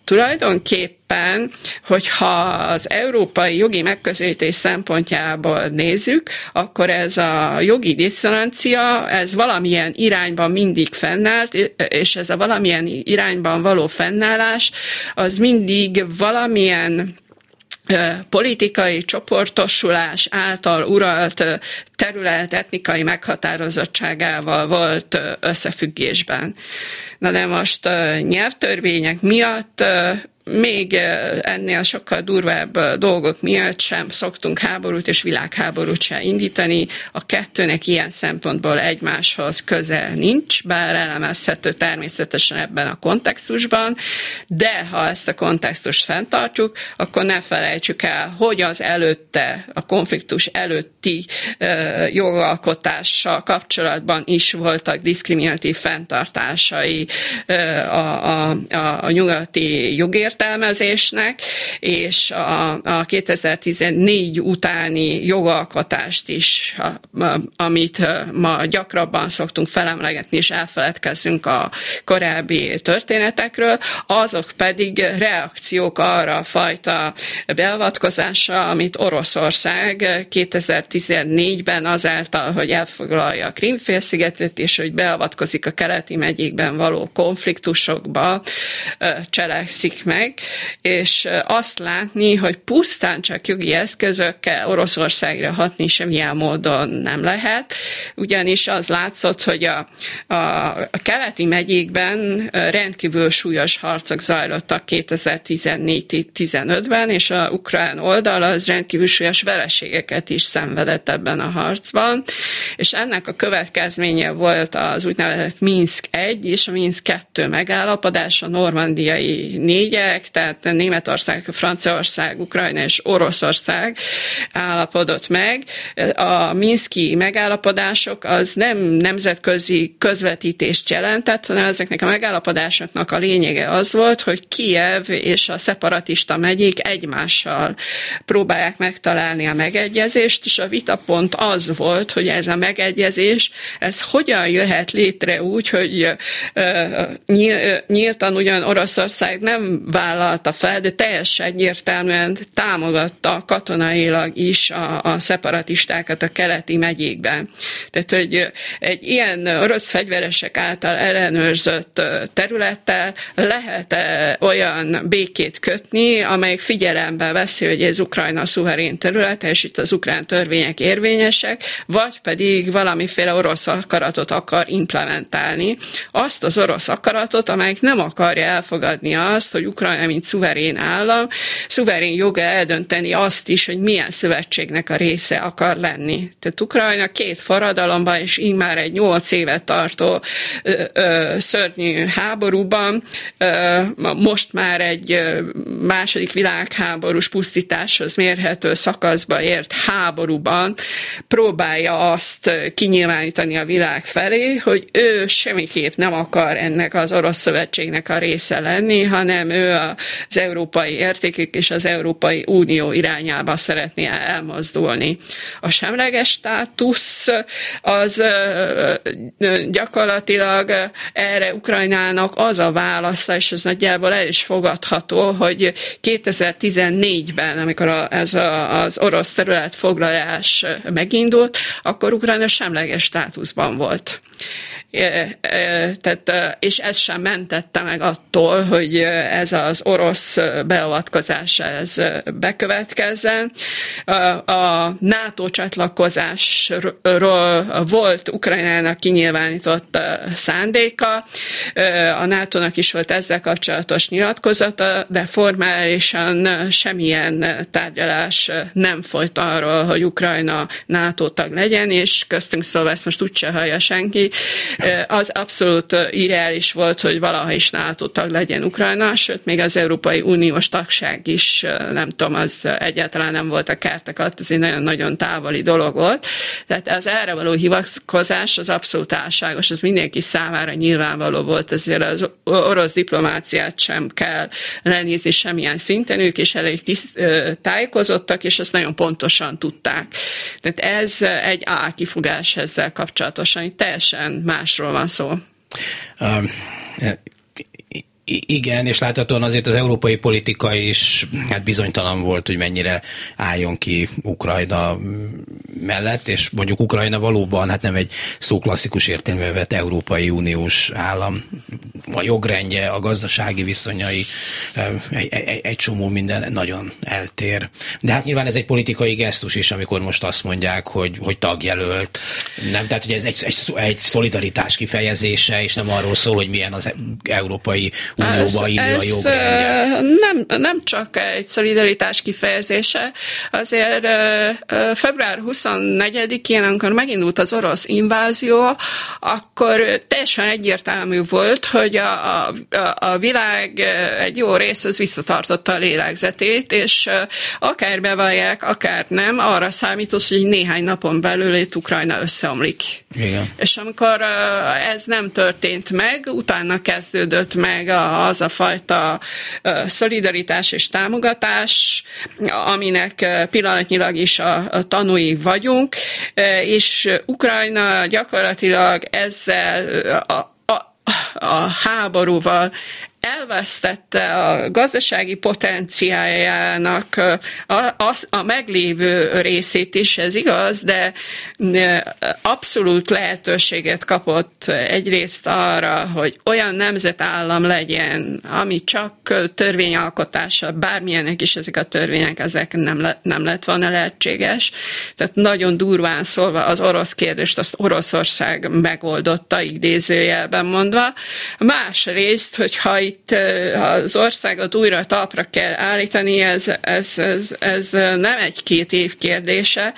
tulajdonképpen, hogyha az európai jogi megközelítés szempontjából nézzük, akkor ez a jogi diszonancia, ez valamilyen irányban mindig fennállt, és ez a valamilyen irányban való fennállás, az mindig valamilyen politikai csoportosulás által uralt terület etnikai meghatározottságával volt összefüggésben. Na de most nyelvtörvények miatt még ennél sokkal durvább dolgok miatt sem szoktunk háborút és világháborút se indítani. A kettőnek ilyen szempontból egymáshoz köze nincs, bár elemezhető természetesen ebben a kontextusban, de ha ezt a kontextust fenntartjuk, akkor ne felejtsük el, hogy az előtte, a konfliktus előtti jogalkotással kapcsolatban is voltak diszkriminatív fenntartásai a, a, a, a nyugati jogért, értelmezésnek, és a, a 2014 utáni jogalkotást is, amit ma gyakrabban szoktunk felemlegetni, és elfeledkezünk a korábbi történetekről, azok pedig reakciók arra a fajta beavatkozásra, amit Oroszország 2014-ben azáltal, hogy elfoglalja a Krimfélszigetet, és hogy beavatkozik a keleti megyékben való konfliktusokba, cselekszik meg, meg, és azt látni, hogy pusztán csak jogi eszközökkel Oroszországra hatni semmilyen módon nem lehet, ugyanis az látszott, hogy a, a, a keleti megyékben rendkívül súlyos harcok zajlottak 2014-15-ben, és a ukrán oldal az rendkívül súlyos vereségeket is szenvedett ebben a harcban, és ennek a következménye volt az úgynevezett Minsk 1 és a Minsk 2 megállapodás, a normandiai négyek, felek, tehát Németország, Franciaország, Ukrajna és Oroszország állapodott meg. A Minszki megállapodások az nem nemzetközi közvetítést jelentett, hanem ezeknek a megállapodásoknak a lényege az volt, hogy Kiev és a szeparatista megyék egymással próbálják megtalálni a megegyezést, és a vitapont az volt, hogy ez a megegyezés, ez hogyan jöhet létre úgy, hogy nyíltan ugyan Oroszország nem vár vállalta fel, de teljesen egyértelműen támogatta katonailag is a, a szeparatistákat a keleti megyékben. Tehát, hogy egy ilyen orosz fegyveresek által ellenőrzött területtel lehet -e olyan békét kötni, amelyik figyelembe veszi, hogy ez Ukrajna szuverén területe, és itt az ukrán törvények érvényesek, vagy pedig valamiféle orosz akaratot akar implementálni. Azt az orosz akaratot, amelyik nem akarja elfogadni azt, hogy Ukrajna, mint szuverén állam, szuverén joga eldönteni azt is, hogy milyen szövetségnek a része akar lenni. Tehát Ukrajna két forradalomban, és már egy nyolc évet tartó ö, ö, szörnyű háborúban, ö, most már egy második világháborús pusztításhoz mérhető szakaszba ért háborúban próbálja azt kinyilvánítani a világ felé, hogy ő semmiképp nem akar ennek az orosz szövetségnek a része lenni, hanem ő az európai értékek és az Európai Unió irányába szeretné elmozdulni. A semleges státusz az gyakorlatilag erre Ukrajnának az a válasza, és ez nagyjából el is fogadható, hogy 2014-ben, amikor ez az orosz területfoglalás megindult, akkor Ukrajna semleges státuszban volt tehát, és ez sem mentette meg attól, hogy ez az orosz beavatkozás ez bekövetkezzen. A NATO csatlakozásról volt Ukrajnának kinyilvánított szándéka, a NATO-nak is volt ezzel kapcsolatos nyilatkozata, de formálisan semmilyen tárgyalás nem folyt arról, hogy Ukrajna NATO tag legyen, és köztünk szóval ezt most úgyse hallja senki, az abszolút irreális volt, hogy valaha is NATO tag legyen Ukrajna, sőt, még az Európai Uniós tagság is, nem tudom, az egyáltalán nem volt a kártek alatt, ez egy nagyon-nagyon távoli dolog volt. Tehát az erre való hivatkozás az abszolút álságos, az mindenki számára nyilvánvaló volt, ezért az orosz diplomáciát sem kell lenézni semmilyen szinten, ők is elég tiszt, tájékozottak, és ezt nagyon pontosan tudták. Tehát ez egy álkifogás ezzel kapcsolatosan, teljesen más másról van szó. Um, igen, és láthatóan azért az európai politika is hát bizonytalan volt, hogy mennyire álljon ki Ukrajna mellett, és mondjuk Ukrajna valóban hát nem egy szó klasszikus értelművel vett Európai Uniós állam. A jogrendje, a gazdasági viszonyai, egy, egy, egy csomó minden nagyon eltér. De hát nyilván ez egy politikai gesztus is, amikor most azt mondják, hogy, hogy tagjelölt. Nem, tehát hogy ez egy, egy, egy szolidaritás kifejezése, és nem arról szól, hogy milyen az Európai Unióba illő a jogrendje. Nem, nem csak egy szolidaritás kifejezése, azért február 24-én, amikor megindult az orosz invázió, akkor teljesen egyértelmű volt, hogy a, a, a világ egy jó rész az visszatartotta a lélegzetét, és akár bevallják, akár nem, arra számított, hogy néhány napon belül itt Ukrajna összeomlik. Igen. És amikor ez nem történt meg, utána kezdődött meg az a fajta szolidaritás és támogatás, aminek pillanatnyilag is a, tanúi vagyunk, és Ukrajna gyakorlatilag ezzel a, a háborúval elvesztette a gazdasági potenciáljának a, a, a meglévő részét is, ez igaz, de abszolút lehetőséget kapott egyrészt arra, hogy olyan nemzetállam legyen, ami csak törvényalkotása, bármilyenek is ezek a törvények, ezek nem, le, nem lett volna lehetséges. Tehát nagyon durván szólva az orosz kérdést azt Oroszország megoldotta, idézőjelben mondva. Másrészt, hogyha itt itt az országot újra talpra kell állítani, ez, ez, ez, ez nem egy-két év kérdése,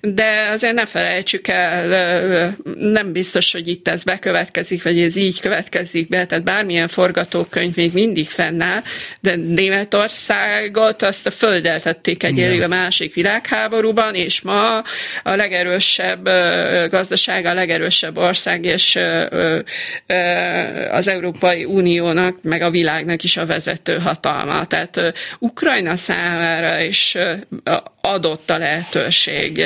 de azért ne felejtsük el, nem biztos, hogy itt ez bekövetkezik, vagy ez így következik be, tehát bármilyen forgatókönyv még mindig fennáll, de Németországot azt a földet tették egy a másik világháborúban, és ma a legerősebb gazdaság, a legerősebb ország, és az Európai Uniónak meg a világnak is a vezető hatalma. Tehát Ukrajna számára is adott a lehetőség,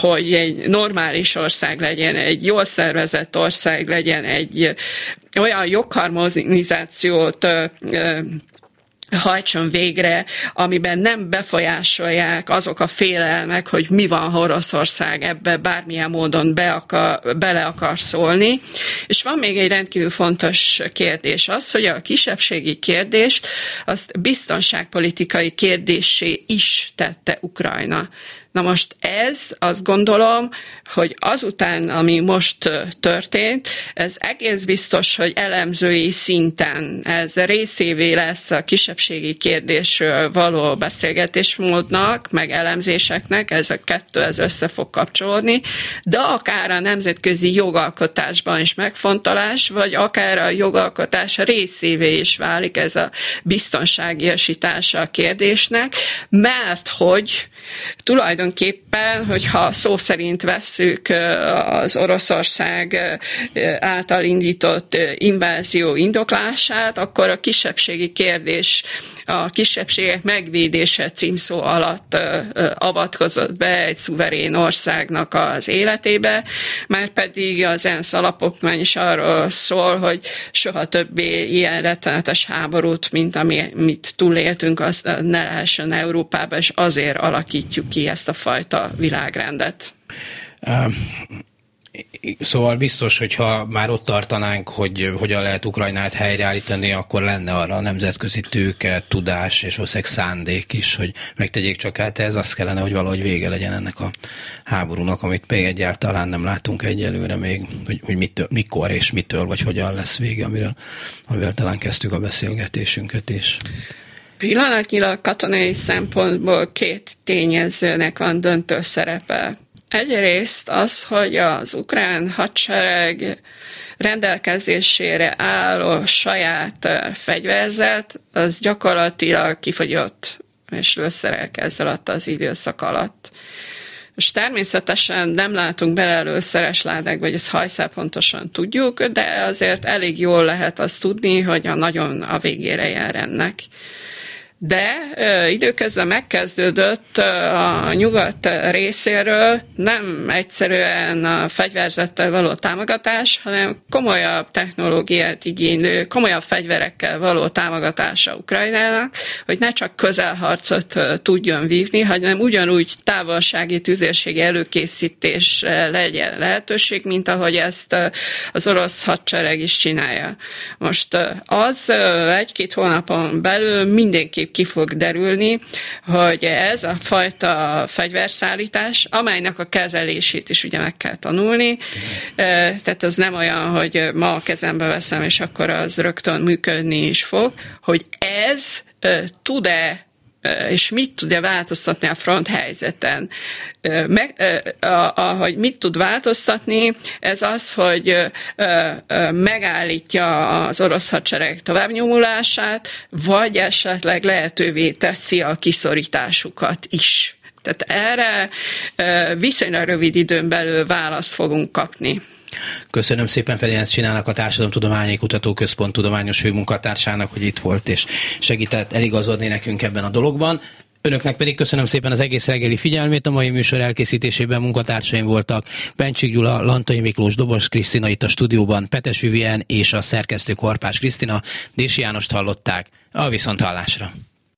hogy egy normális ország legyen, egy jól szervezett ország legyen, egy olyan jogharmonizációt hajtson végre, amiben nem befolyásolják azok a félelmek, hogy mi van, ha Oroszország ebbe bármilyen módon be akar, bele akar szólni. És van még egy rendkívül fontos kérdés az, hogy a kisebbségi kérdést azt biztonságpolitikai kérdésé is tette Ukrajna. Na most ez, azt gondolom, hogy azután, ami most történt, ez egész biztos, hogy elemzői szinten ez részévé lesz a kisebbségi kérdésről való beszélgetésmódnak, meg elemzéseknek, ez a kettő ez össze fog kapcsolódni, de akár a nemzetközi jogalkotásban is megfontolás, vagy akár a jogalkotás részévé is válik ez a biztonságiasítása a kérdésnek, mert hogy tulajdonképpen tulajdonképpen, hogyha szó szerint vesszük az Oroszország által indított invázió indoklását, akkor a kisebbségi kérdés a kisebbségek megvédése címszó alatt avatkozott be egy szuverén országnak az életébe, mert pedig az ENSZ alapokmány is arról szól, hogy soha többé ilyen rettenetes háborút, mint amit túléltünk, azt ne lehessen Európába, és azért alakítjuk ki ezt a fajta világrendet. Szóval biztos, hogyha már ott tartanánk, hogy hogyan lehet Ukrajnát helyreállítani, akkor lenne arra a nemzetközi tőke, tudás és valószínűleg szándék is, hogy megtegyék csak hát ez azt kellene, hogy valahogy vége legyen ennek a háborúnak, amit még egyáltalán nem látunk egyelőre még, hogy, hogy mitől, mikor és mitől, vagy hogyan lesz vége, amiről, amivel talán kezdtük a beszélgetésünket is. Pillanatnyilag katonai szempontból két tényezőnek van döntő szerepe Egyrészt az, hogy az ukrán hadsereg rendelkezésére álló saját fegyverzet, az gyakorlatilag kifogyott, és lőszerek ezzel alatt az időszak alatt. És természetesen nem látunk bele lőszeres ládákba, vagy ezt hajszál pontosan tudjuk, de azért elég jól lehet azt tudni, hogy a nagyon a végére jár ennek de időközben megkezdődött a nyugat részéről nem egyszerűen a fegyverzettel való támogatás, hanem komolyabb technológiát igénylő, komolyabb fegyverekkel való támogatása Ukrajnának, hogy ne csak közelharcot tudjon vívni, hanem ugyanúgy távolsági tüzérségi előkészítés legyen lehetőség, mint ahogy ezt az orosz hadsereg is csinálja. Most az egy-két hónapon belül mindenképp ki fog derülni, hogy ez a fajta fegyverszállítás, amelynek a kezelését is ugye meg kell tanulni, tehát az nem olyan, hogy ma a kezembe veszem, és akkor az rögtön működni is fog, hogy ez tud-e és mit tudja változtatni a front helyzeten. Meg, ahogy mit tud változtatni, ez az, hogy megállítja az orosz hadsereg továbbnyomulását, vagy esetleg lehetővé teszi a kiszorításukat is. Tehát erre viszonylag rövid időn belül választ fogunk kapni. Köszönöm szépen Ferenc Csinálnak a Társadalomtudományi Kutatóközpont tudományos főmunkatársának, hogy itt volt és segített eligazodni nekünk ebben a dologban. Önöknek pedig köszönöm szépen az egész reggeli figyelmét. A mai műsor elkészítésében munkatársaim voltak Bencsik Gyula, Lantai Miklós, Dobos Krisztina itt a stúdióban, Petes Vivien és a szerkesztő Korpás Krisztina. Dési Jánost hallották. A viszonthallásra.